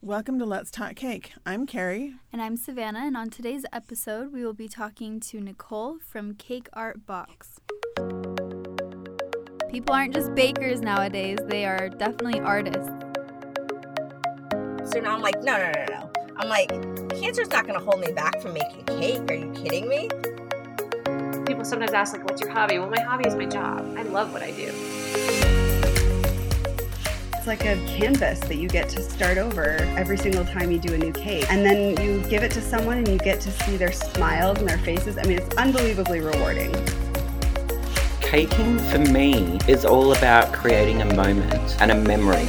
Welcome to Let's Talk Cake. I'm Carrie. And I'm Savannah, and on today's episode, we will be talking to Nicole from Cake Art Box. People aren't just bakers nowadays, they are definitely artists. So now I'm like, no, no, no, no. I'm like, cancer's not going to hold me back from making cake. Are you kidding me? People sometimes ask, like, what's your hobby? Well, my hobby is my job. I love what I do. It's like a canvas that you get to start over every single time you do a new cake. And then you give it to someone and you get to see their smiles and their faces. I mean, it's unbelievably rewarding. Caking for me is all about creating a moment and a memory.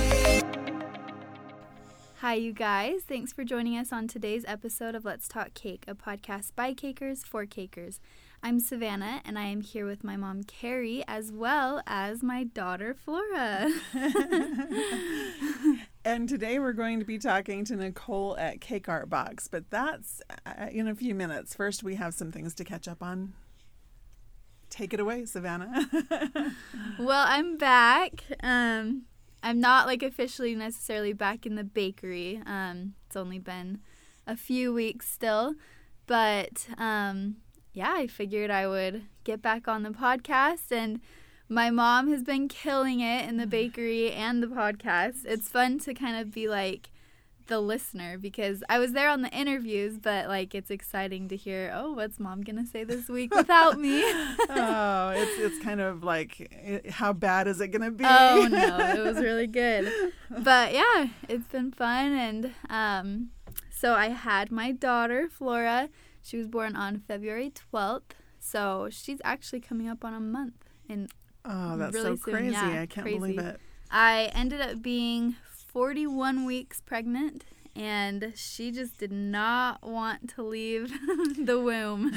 Hi, you guys. Thanks for joining us on today's episode of Let's Talk Cake, a podcast by cakers for cakers. I'm Savannah, and I am here with my mom, Carrie, as well as my daughter, Flora. and today we're going to be talking to Nicole at Cake Art Box, but that's uh, in a few minutes. First, we have some things to catch up on. Take it away, Savannah. well, I'm back. Um, I'm not like officially necessarily back in the bakery. Um, it's only been a few weeks still, but um, yeah, I figured I would get back on the podcast and my mom has been killing it in the bakery and the podcast. It's fun to kind of be like the listener because I was there on the interviews, but like it's exciting to hear, oh, what's mom gonna say this week without me? oh, it's it's kind of like how bad is it gonna be? Oh no, it was really good. But yeah, it's been fun and um so I had my daughter Flora. She was born on February 12th. So she's actually coming up on a month in Oh, that's really so soon. crazy. Yeah, I can't crazy. believe it. I ended up being 41 weeks pregnant and she just did not want to leave the womb.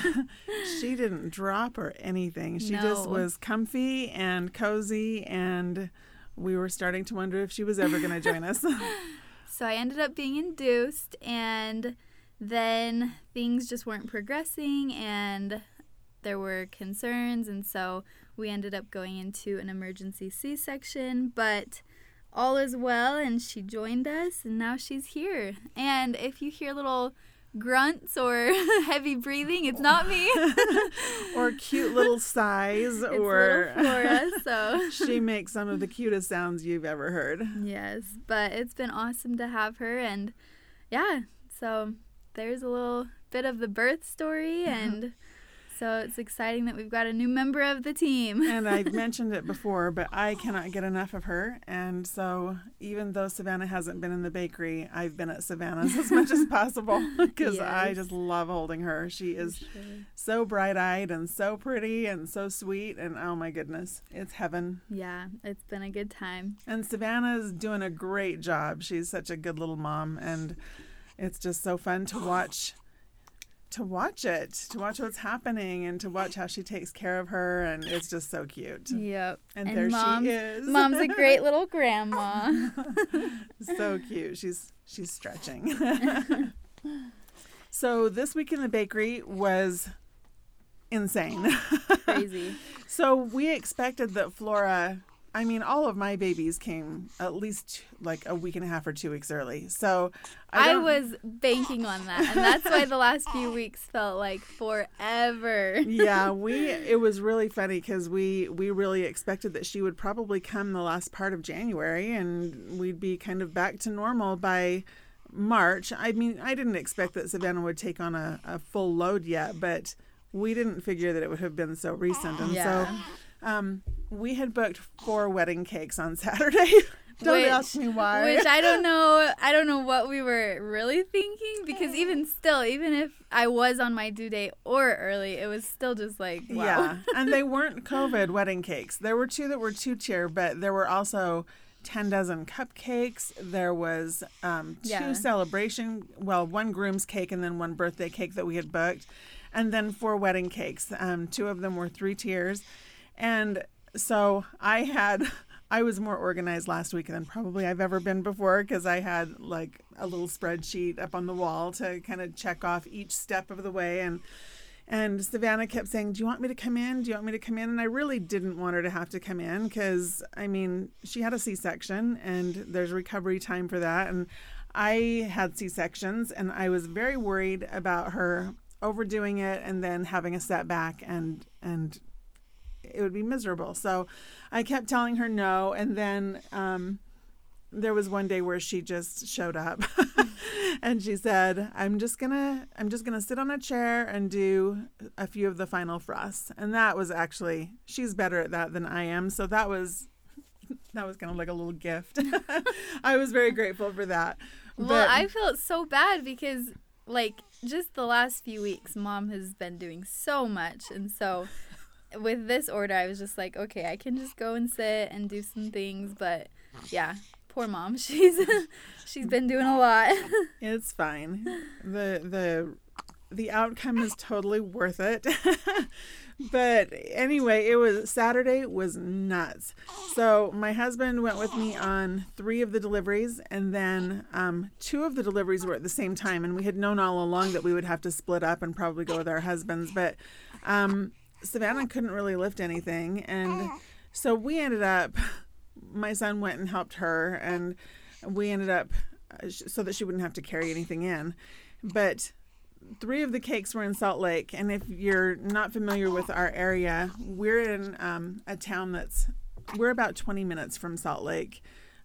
she didn't drop or anything. She No. just was comfy and cozy and we were starting to wonder if she was ever going to join us. so I ended up being induced and then things just weren't progressing and there were concerns. And so we ended up going into an emergency C-section but all is well and she joined us and now she's here. And if you hear little grunts or heavy breathing it's not me. Or cute little sighs it's or Flora so. She makes some of the cutest sounds you've ever heard. Yes, but it's been awesome to have her, and yeah, so there's a little bit of the birth story, and so it's exciting that we've got a new member of the team. and I've mentioned it before, but I cannot get enough of her. And so, even though Savannah hasn't been in the bakery, I've been at Savannah's as much as possible because I just love holding her. She is so bright eyed and so pretty and so sweet. And oh my goodness, it's heaven. Yeah, it's been a good time. And Savannah's doing a great job. She's such a good little mom. And it's just so fun to watch. To watch it, to watch what's happening, and to watch how she takes care of her, and it's just so cute. Yep. And, there mom's, she is. mom's a great little grandma. so cute. She's she's stretching. so this week in the bakery was insane. Crazy. so we expected that Flora. I mean, all of my babies came at least like a week and a half or two weeks early. So I, I was banking on that, and that's why the last few weeks felt like forever. yeah, we it was really funny because we we really expected that she would probably come the last part of January and we'd be kind of back to normal by March. I mean, I didn't expect that Savannah would take on a, a full load yet, but we didn't figure that it would have been so recent. And Yeah. so um, we had booked four wedding cakes on Saturday. Don't Which- ask me why. Which I don't know. I don't know what we were really thinking because even still, even if I was on my due date or early, it was still just like wow. Yeah, and they weren't COVID wedding cakes. There were two that were two tier, but there were also ten dozen cupcakes. There was um, two Yeah. celebration, well, one groom's cake and then one birthday cake that we had booked, and then four wedding cakes. Um, two of them were three tiers, and so I had. I was more organized last week than probably I've ever been before because I had like a little spreadsheet up on the wall to kind of check off each step of the way and and Savannah kept saying, Do you want me to come in? Do you want me to come in? And I really didn't want her to have to come in because, I mean, she had a C section and there's recovery time for that. And I had C sections and I was very worried about her overdoing it and then having a setback and and it would be miserable. So I kept telling her no and then um, there was one day where she just showed up and she said i'm just gonna i'm just gonna sit on a chair and do a few of the final frosts and that was actually she's better at that than i am so that was that was kind of like a little gift i was very grateful for that Well, But- I felt so bad because, like, just the last few weeks, mom has been doing so much. And so, with this order, I was just like, okay, I can just go and sit and do some things. But yeah, poor mom. She's she's been doing a lot. It's fine. The the the outcome is totally worth it. but anyway, it was Saturday was nuts. So my husband went with me on three of the deliveries, and then um, two of the deliveries were at the same time, and we had known all along that we would have to split up and probably go with our husbands. But um, Savannah couldn't really lift anything, and so we ended up. My son went and helped her, and we ended up so that she wouldn't have to carry anything in. But three of the cakes were in Salt Lake, and if you're not familiar with our area, we're in um, a town that's we're about 20 minutes from Salt Lake,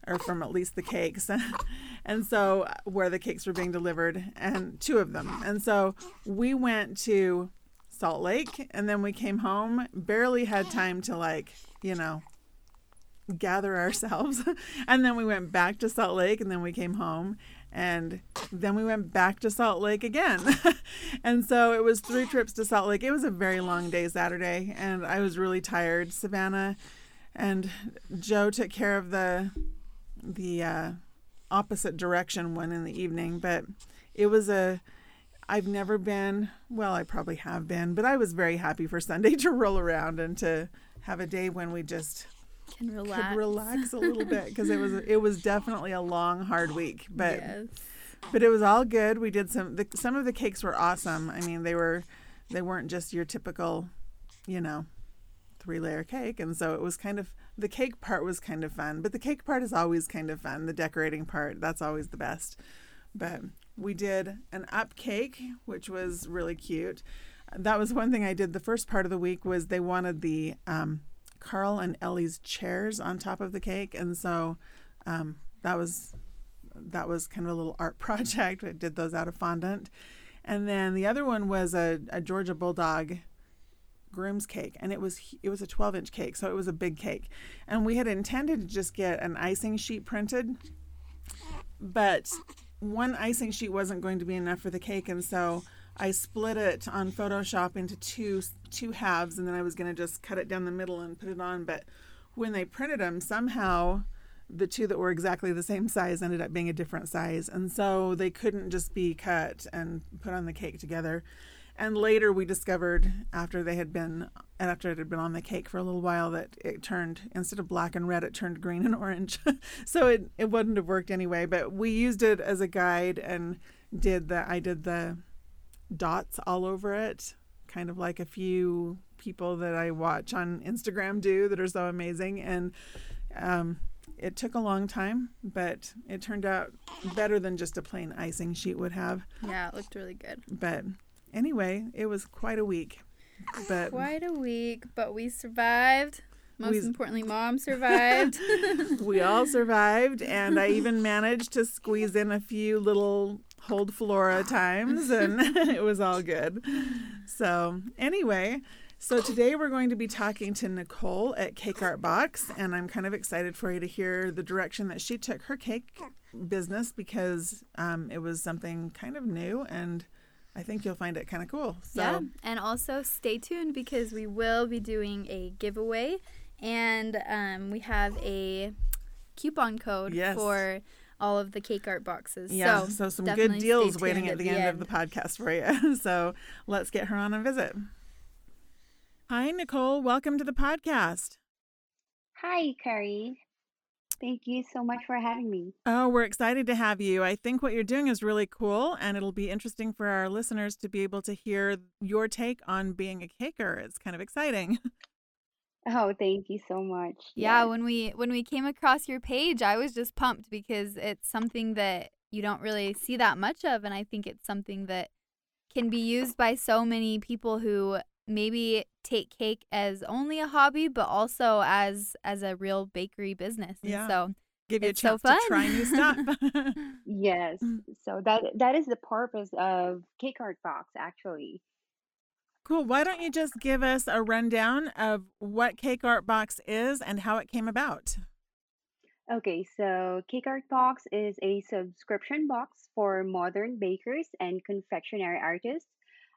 or from at least the cakes, and so uh, where the cakes were being delivered, and two of them, and so we went to Salt Lake, and then we came home, barely had time to like you know gather ourselves. and then we went back to Salt Lake and then we came home and then we went back to Salt Lake again. and so it was three trips to Salt Lake. It was a very long day Saturday and I was really tired. Savannah and Joe took care of the the uh, opposite direction one in the evening, but it was a I've never been, well, I probably have been, but I was very happy for Sunday to roll around and to have a day when we just Can relax. could relax a little bit because it was it was definitely a long hard week but yes. but it was all good we did some the, some of the cakes were awesome i mean they were they weren't just your typical you know three layer cake and so it was kind of the cake part was kind of fun but the cake part is always kind of fun the decorating part that's always the best but we did an up cake which was really cute. That was one thing i did the first part of the week was they wanted the um, carl and ellie's chairs on top of the cake. And so um, that was that was kind of a little art project. I did those out of fondant. And then the other one was a, a georgia bulldog groom's cake. And it was it was a 12 inch cake. So it was a big cake. And we had intended to just get an icing sheet printed but one icing sheet wasn't going to be enough for the cake and so I split it on Photoshop into two two halves and then I was going to just cut it down the middle and put it on. But when they printed them somehow the two that were exactly the same size ended up being a different size and so they couldn't just be cut and put on the cake together and later we discovered after they had been after it had been on the cake for a little while that it turned instead of black and red it turned green and orange. So it, it wouldn't have worked anyway but we used it as a guide and did the i did the dots all over it kind of like a few people that i watch on instagram do that are so amazing. And um, it took a long time but it turned out better than just a plain icing sheet would have. Yeah, it looked really good. but anyway, it was quite a week. But Quite a week, but we survived. Most We- importantly, mom survived. we all survived, and I even managed to squeeze in a few little hold flora times, and it was all good. So, anyway, so today we're going to be talking to Nicole at Cake Art Box, and I'm kind of excited for you to hear the direction that she took her cake business because um, it was something kind of new and I think you'll find it kind of cool. So, Yeah, and also stay tuned because we will be doing a giveaway, and um, we have a coupon code Yes. for all of the cake art boxes. Yeah, so, so, some good deals waiting at the, end, of the podcast for you. so let's get her on a visit. Hi, Nicole. Welcome to the podcast. Hi, Carrie. Thank you so much for having me. Oh, we're excited to have you. I think what you're doing is really cool, and it'll be interesting for our listeners to be able to hear your take on being a caker. It's kind of exciting. Oh, thank you so much. Yeah, Yes. when we when we came across your page, I was just pumped because it's something that you don't really see that much of. And I think it's something that can be used by so many people who maybe take cake as only a hobby, but also as as a real bakery business. And Yeah. so Give you it's a so chance fun. to try new stuff. Yes. Mm. So that that is the purpose of Cake Art Box actually. cool. Why don't you just give us a rundown of what Cake Art Box is and how it came about? Okay, so Cake Art Box is a subscription box for modern bakers and confectionery artists.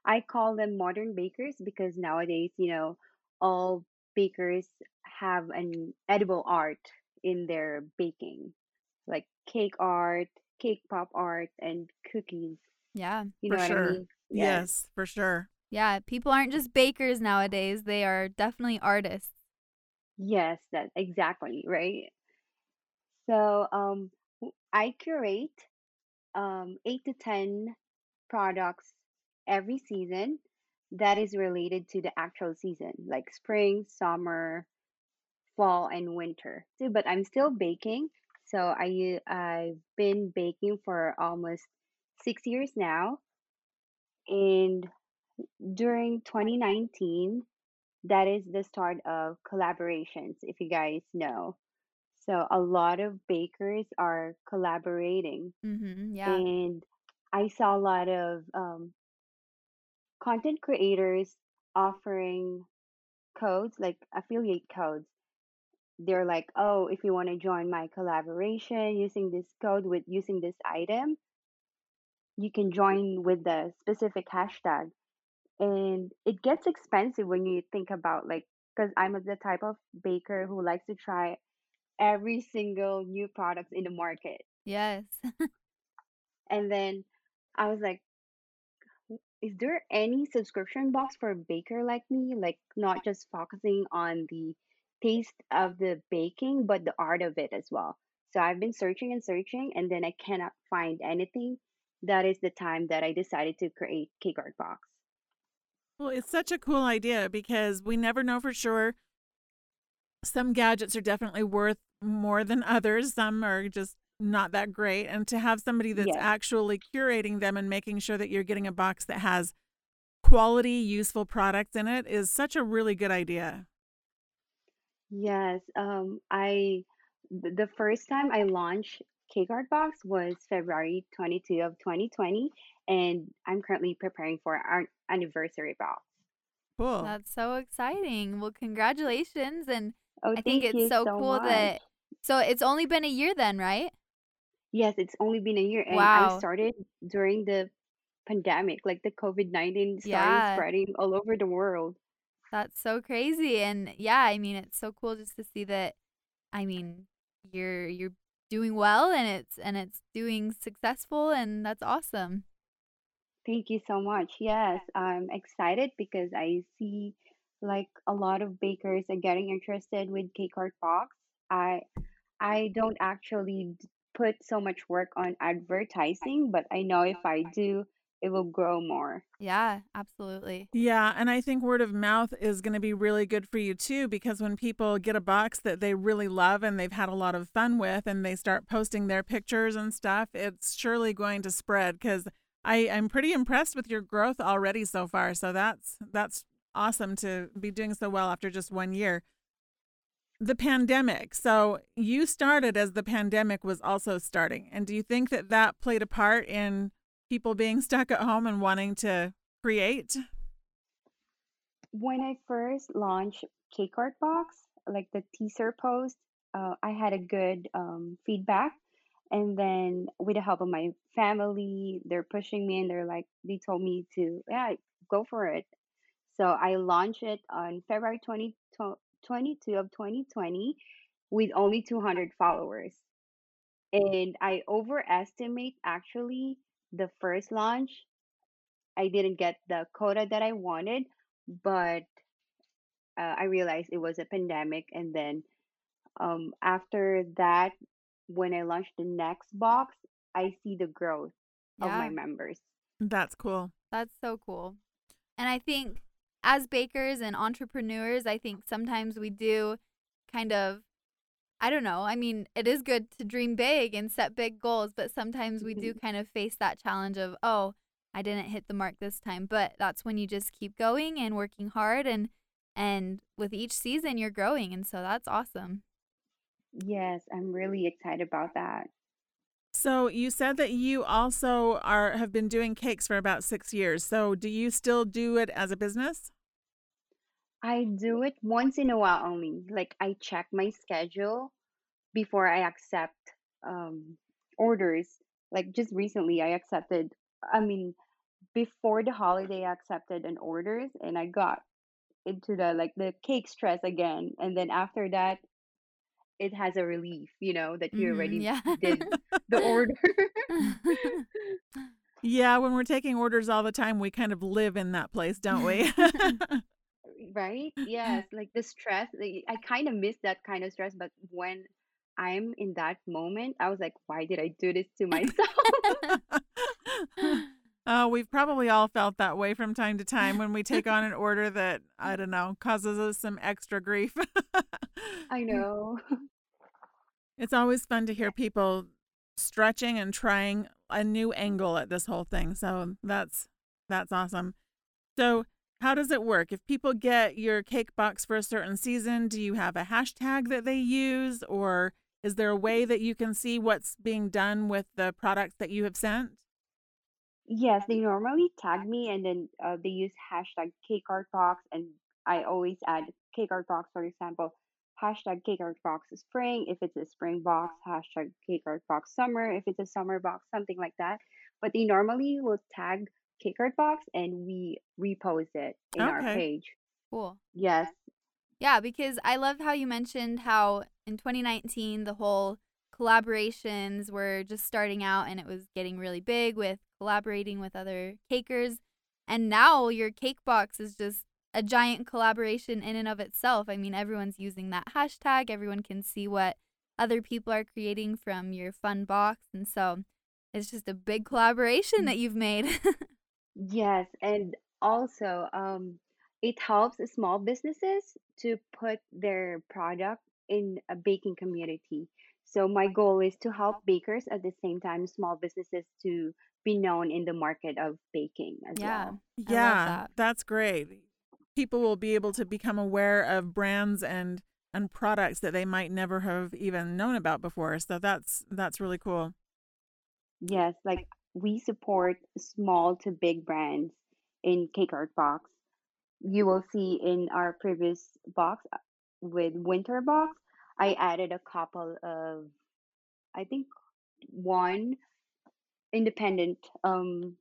I call them modern bakers because nowadays, you know, all bakers have an edible art in their baking, like cake art, cake pop art, and cookies. yeah. You For know what sure. I mean? Yes, for sure. Yeah. People aren't just bakers nowadays. They are definitely artists. Yes, that exactly, right? So, um, I curate um eight to ten products every season that is related to the actual season, like spring, summer, fall, and winter. So, but I'm still baking. So I I've been baking for almost six years now, and during 2019 that is the start of collaborations, if you guys know. So a lot of bakers are collaborating, Mm-hmm. Yeah. and I saw a lot of um, content creators offering codes, like affiliate codes. They're like, oh, if you want to join my collaboration using this code with using this item, you can join with the specific hashtag. And it gets expensive when you think about like, because I'm the type of baker who likes to try every single new products in the market. Yes. And then I was like, is there any subscription box for a baker like me? Like not just focusing on the taste of the baking, but the art of it as well. So I've been searching and searching, and then I cannot find anything. That is the time that I decided to create Cake Art Box. Well, it's such a cool idea because we never know for sure. Some gadgets are definitely worth more than others. Some are just not that great. And to have somebody that's Yes. actually curating them and making sure that you're getting a box that has quality, useful products in it is such a really good idea. Yes, um, I the first time I launched Cake Art Box was February 22 of 2020, and I'm currently preparing for our anniversary box. Cool. That's so exciting. Well, congratulations. And Oh, I think it's so so cool much. that so it's only been a year then, right? Yes, it's only been a year, and Wow. I started during the pandemic, like the COVID-19 started Yeah. spreading all over the world. That's so crazy. And yeah, I mean, it's so cool just to see that I mean, you're you're doing well and it's and it's doing successful and that's awesome. Thank you so much. Yes, I'm excited because I see like a lot of bakers are getting interested with Cake Art Box. I I don't actually put so much work on advertising, but I know if I do, it will grow more. Yeah, absolutely. Yeah, and I think word of mouth is going to be really good for you too because when people get a box that they really love and they've had a lot of fun with and they start posting their pictures and stuff, it's surely going to spread cuz I I'm pretty impressed with your growth already so far. So that's that's awesome to be doing so well after just 1 year. The pandemic. So you started as the pandemic was also starting. And do you think that that played a part in people being stuck at home and wanting to create? When I first launched Art Box, like the teaser post, uh, I had a good um, feedback. And then with the help of my family, they're pushing me and they're like, they told me to, yeah, go for it. So I launched it on February 20, 22 of 2020 with only 200 followers. And I overestimate actually the first launch. I didn't get the quota that I wanted, but uh, I realized it was a pandemic. And then um, after that, when I launched the next box, I see the growth of my members. That's cool. That's so cool. And I think as bakers and entrepreneurs, I think sometimes we do kind of I don't know. I mean, it is good to dream big and set big goals, but sometimes we do kind of face that challenge of, oh, I didn't hit the mark this time. But that's when you just keep going and working hard and and with each season you're growing and so that's awesome. Yes, I'm really excited about that. So you said that you also are have been doing cakes for about six years. So do you still do it as a business? I do it once in a while only. Like I check my schedule before I accept um orders. Like just recently I accepted I mean before the holiday I accepted an orders and I got into the like the cake stress again and then after that it has a relief, you know, that you Mhm, already yeah. did the order. Yeah, when we're taking orders all the time, we kind of live in that place, don't we? Right? Yes, like the stress. like, I kind of miss that kind of stress, but when I'm in that moment, I was like, why did I do this to myself? Oh, we've probably all felt that way from time to time when we take on an order that, I don't know, causes us some extra grief. I know. It's always fun to hear eh people stretching and trying a new angle at this whole thing. So that's that's awesome. So how does it work? If people get your cake box for a certain season, do you have a hashtag that they use or is there a way that you can see what's being done with the products that you have sent? Yes, they normally tag me and then uh, they use hashtag box and I always add box, for example, hashtag box spring. If it's a spring box, hashtag box summer. If it's a summer box, something like that. But they normally will tag box and we repost it in our Okay. page. cool. Yes, Yeah, because I love how you mentioned how in 2019 the whole collaborations were just starting out and it was getting really big with collaborating with other cakers. And now your cake box is just a giant collaboration in and of itself. I mean, everyone's using that hashtag, everyone can see what other people are creating from your fun box. And so it's just a big collaboration that you've made. Yes, and also um, it helps small businesses to put their product in a baking community. So my goal is to help bakers at the same time small businesses to be known in the market of baking as yeah. well. I Yeah, that. that's great. People will be able to become aware of brands and and products that they might never have even known about before. So that's that's really cool. Yes, like we support small to big brands in Cake Art Box. You will see in our previous box uh, with Winter Box, I added a couple of, I think one independent um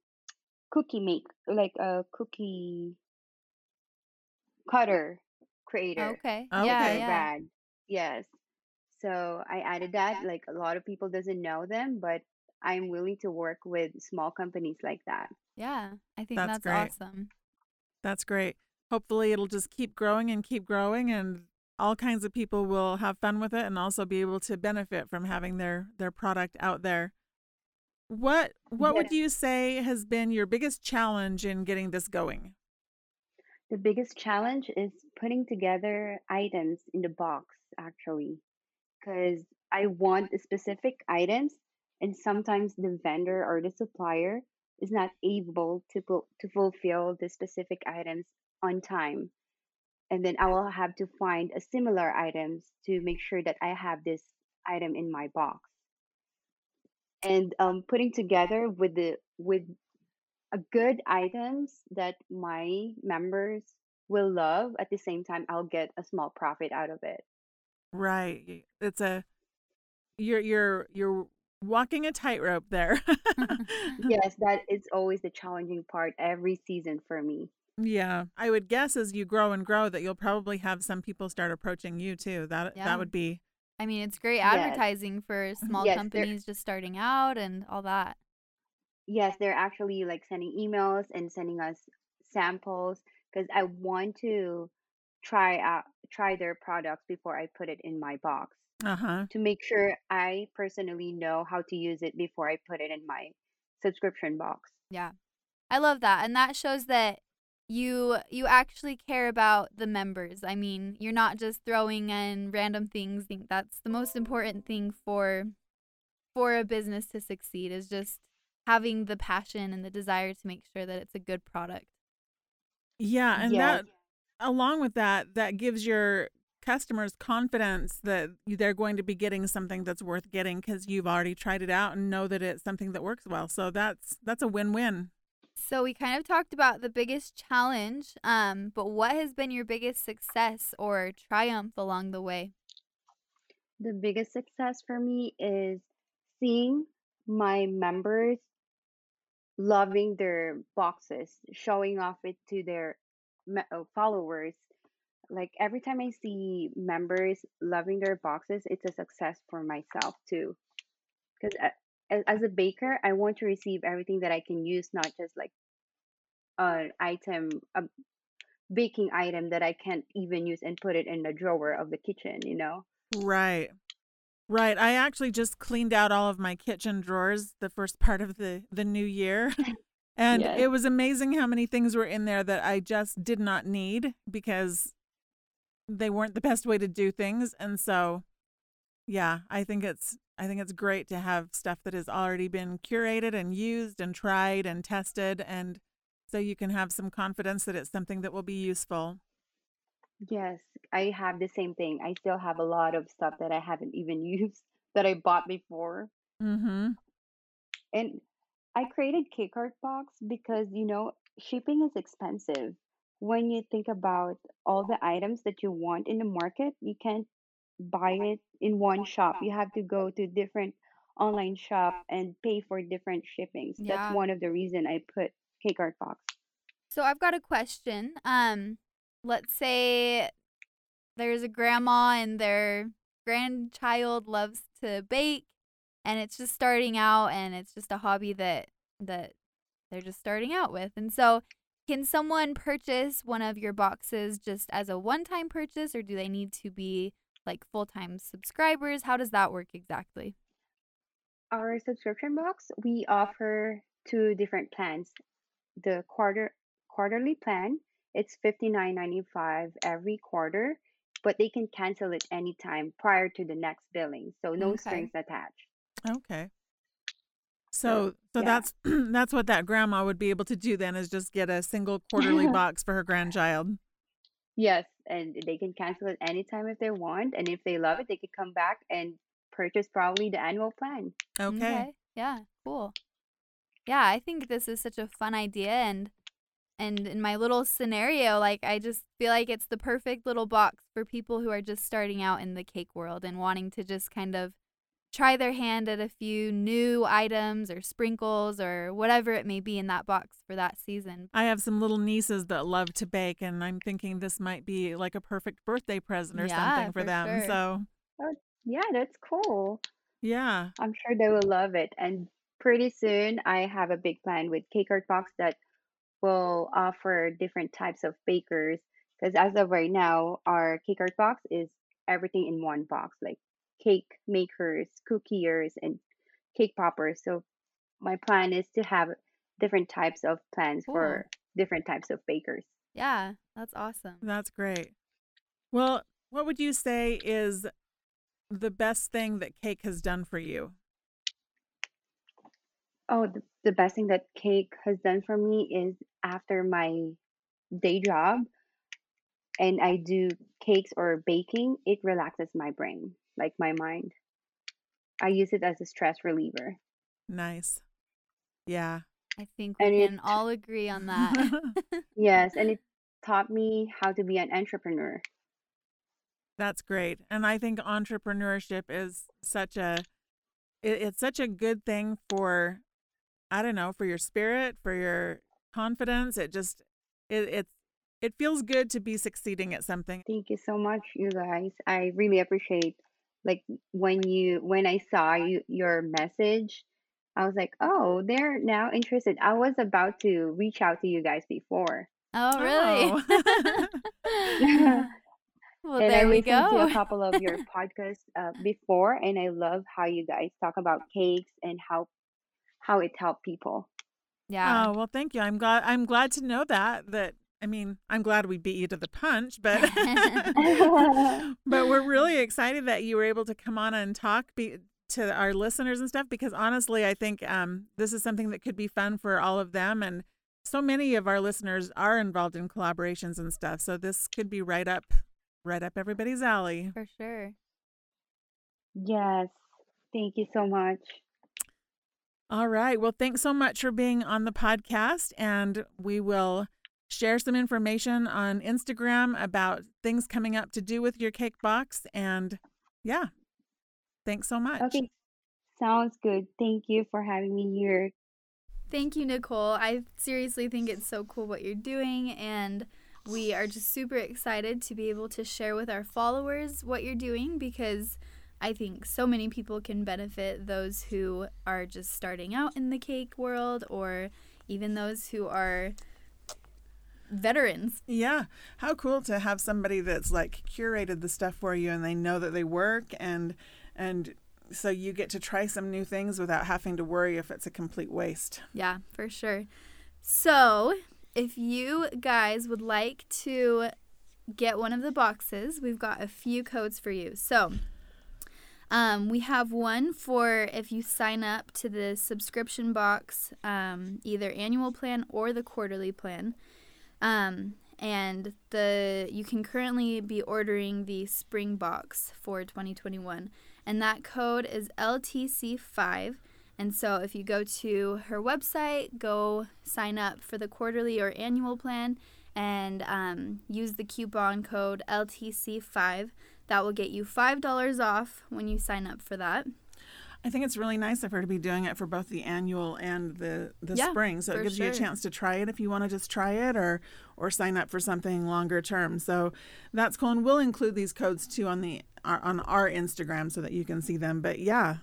cookie make like a cookie cutter creator Okay. Okay. Yeah, yeah. Brad. Yes. So I added that. Like a lot of people doesn't know them, but I'm willing to work with small companies like that. Yeah. I think That's that's, awesome. That's great. Hopefully it'll just keep growing and keep growing and all kinds of people will have fun with it and also be able to benefit from having their their product out there. What what would you say has been your biggest challenge in getting this going? The biggest challenge is putting together items in the box, actually, because I want specific items, and sometimes the vendor or the supplier is not able to to fulfill the specific items on time. And then I will have to find a similar items to make sure that I have this item in my box. And um, putting together with the with a good items that my members will love at the same time I'll get a small profit out of it. Right. It's a you're you're you're walking a tightrope there. Yes, that is always the challenging part every season for me. Yeah, I would guess as you grow and grow that you'll probably have some people start approaching you too. That Yeah. that would be I mean, it's great Yes. advertising for small Yes, companies just starting out and all that. Yes, they're actually like sending emails and sending us samples because I want to try out try their products before I put it in my box uh-huh. to make sure I personally know how to use it before I put it in my subscription box. Yeah. I love that. And that shows that you you actually care about the members. I mean, you're not just throwing in random things. I think that's the most important thing for for a business to succeed is just having the passion and the desire to make sure that it's a good product. Yeah, and Yes. that along with that, that gives your customers confidence that they're going to be getting something that's worth getting because you've already tried it out and know that it's something that works well. So that's that's a win-win. So we kind of talked about the biggest challenge, um, but what has been your biggest success or triumph along the way? The biggest success for me is seeing my members loving their boxes, showing off it to their uh, followers. Like every time I see members loving their boxes, it's a success for myself too. Because as a baker, I want to receive everything that I can use, not just like an item, a baking item that I can't even use and put it in the drawer of the kitchen, you know? Right. Right. I actually just cleaned out all of my kitchen drawers the first part of the the new year. And Yes. it was amazing how many things were in there that I just did not need because they weren't the best way to do things. And so yeah, I think it's I think it's great to have stuff that has already been curated and used and tried and tested and so you can have some confidence that it's something that will be useful. Yes, I have the same thing. I still have a lot of stuff that I haven't even used that I bought before. Mhm. And I created Art Box because, you know, shipping is expensive. When you think about all the items that you want in the market, you can't buy it in one shop. You have to go to different online shop and pay for different shippings. Yeah. That's one of the reason I put Cake Art Box. So I've got a question. Um, let's say there's a grandma and their grandchild loves to bake and it's just starting out and it's just a hobby that that they're just starting out with. And so can someone purchase one of your boxes just as a one-time purchase or do they need to be like full-time subscribers? How does that work exactly? Our subscription box, we uh-huh. offer two different plans. The quarter quarterly plan, it's $59.95 every quarter, but they can cancel it anytime prior to the next billing. So no Okay. strings attached. Okay. So so yeah. that's that's what that grandma would be able to do then is just get a single quarterly box for her grandchild. Yes, and they can cancel it anytime if they want. And if they love it, they could come back and purchase probably the annual plan. Okay. Yeah, cool. Yeah, I think this is such a fun idea and and in my little scenario, like I just feel like it's the perfect little box for people who are just starting out in the cake world and wanting to just kind of try their hand at a few new items or sprinkles or whatever it may be in that box for that season. I have some little nieces that love to bake and I'm thinking this might be like a perfect birthday present or Yeah, something for, for them. sure. So, Yeah, that's cool. yeah. I'm sure they will love it. And pretty soon, I have a big plan with Cake Art Box that will offer different types of bakers. Because as of right now, our Cake Art Box is everything in one box, like cake makers, cookiers, and cake poppers. So my plan is to have different types of plans Cool. for different types of bakers. Yeah, that's awesome. That's great. Well, what would you say is the best thing that cake has done for you? Oh, the, the best thing that cake has done for me is after my day job and I do cakes or baking, it relaxes my brain, like my mind. I use it as a stress reliever. Nice. Yeah. I think we And it- can all agree on that. Yes, and it taught me how to be an entrepreneur. That's great. And I think entrepreneurship is such a it, it's such a good thing for I don't know, for your spirit, for your confidence. It just it it's it feels good to be succeeding at something. Thank you so much, you guys. I really appreciate like when you when I saw you your message, I was like, "Oh, they're now interested." I was about to reach out to you guys before. oh, really? Oh. well, and I there we listened to a couple of your podcasts uh, before, and I love how you guys talk about cakes and how how it helped people. yeah. Oh, well, thank you. I'm glad I'm glad to know that that I mean, I'm glad we beat you to the punch, but but we're really excited that you were able to come on and talk be, to our listeners and stuff because honestly, I think um, this is something that could be fun for all of them and so many of our listeners are involved in collaborations and stuff. So this could be right up right up everybody's alley. For sure. Yes. Thank you so much. All right. Well, thanks so much for being on the podcast and we will share some information on Instagram about things coming up to do with your cake box and yeah. Thanks so much. Okay. Sounds good. Thank you for having me here. Thank you, Nicole. I seriously think it's so cool what you're doing, and we are just super excited to be able to share with our followers what you're doing because I think so many people can benefit those who are just starting out in the cake world or even those who are veterans. Yeah. How cool to have somebody that's like curated the stuff for you and they know that they work and and so you get to try some new things without having to worry if it's a complete waste. Yeah, for sure. So, if you guys would like to get one of the boxes, we've got a few codes for you. So, um, we have one for if you sign up to the subscription box, um, either annual plan or the quarterly plan. Um, and the you can currently be ordering the spring box for 2021 and that code is LTC5. And so if you go to her website, go sign up for the quarterly or annual plan and um, use the coupon code LTC5. That will get you $5 off when you sign up for that. I think it's really nice of her to be doing it for both the annual and the the Yeah, spring. So it gives you a chance to try it if you want to just try it or or sign up for something longer term. So that's cool, and we'll include these codes too on the our, on our Instagram so that you can see them. But yeah,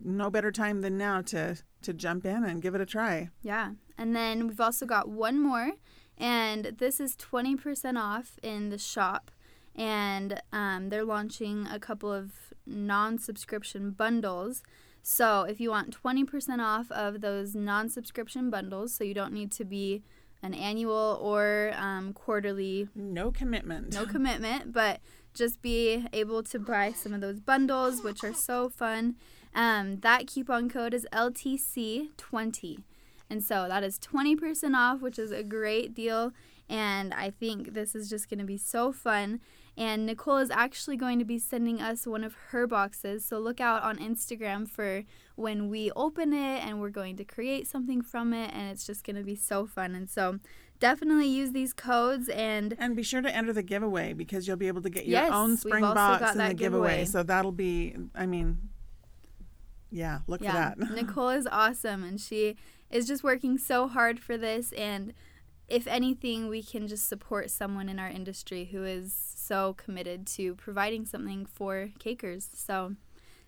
no better time than now to to jump in and give it a try. Yeah. And then we've also got one more, and this is 20% off in the shop. And um, they're launching a couple of non subscription bundles. So if you want 20% off of those non subscription bundles, so you don't need to be an annual or um, quarterly No commitment. no commitment, but just be able to buy some of those bundles, which are so fun. Um, that coupon code is LTC20. And so that is 20% off, which is a great deal. And I think this is just going to be so fun. And Nicole is actually going to be sending us one of her boxes. So look out on Instagram for when we open it and we're going to create something from it. And it's just going to be so fun. And so definitely use these codes and And be sure to enter the giveaway because you'll be able to get your Yes, own spring box in the giveaway. giveaway. So that'll be, I mean, yeah, look yeah, for that. Nicole is awesome and she is just working so hard for this and if anything we can just support someone in our industry who is so committed to providing something for cakers. So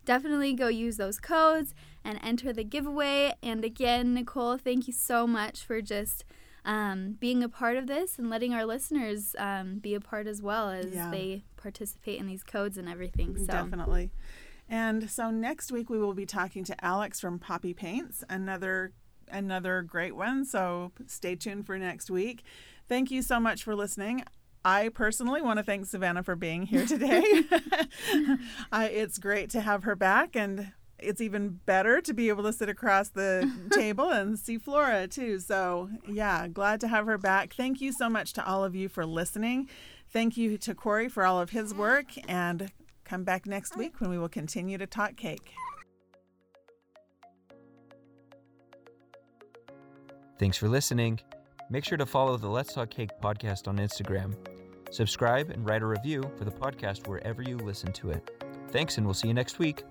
definitely go use those codes and enter the giveaway and again Nicole, thank you so much for just um, being a part of this and letting our listeners um, be a part as well as Yeah. they participate in these codes and everything. So Definitely. And so next week we will be talking to Alex from Poppy Paints, another another great one. So stay tuned for next week. Thank you so much for listening. I personally want to thank Savannah for being here today. I, it's great to have her back, and it's even better to be able to sit across the table and see Flora too. So, yeah, glad to have her back. Thank you so much to all of you for listening. Thank you to Corey for all of his work, and come back next week when we will continue to talk cake. Thanks for listening. Make sure to follow the Let's Talk Cake podcast on Instagram. Subscribe and write a review for the podcast wherever you listen to it. Thanks, and we'll see you next week.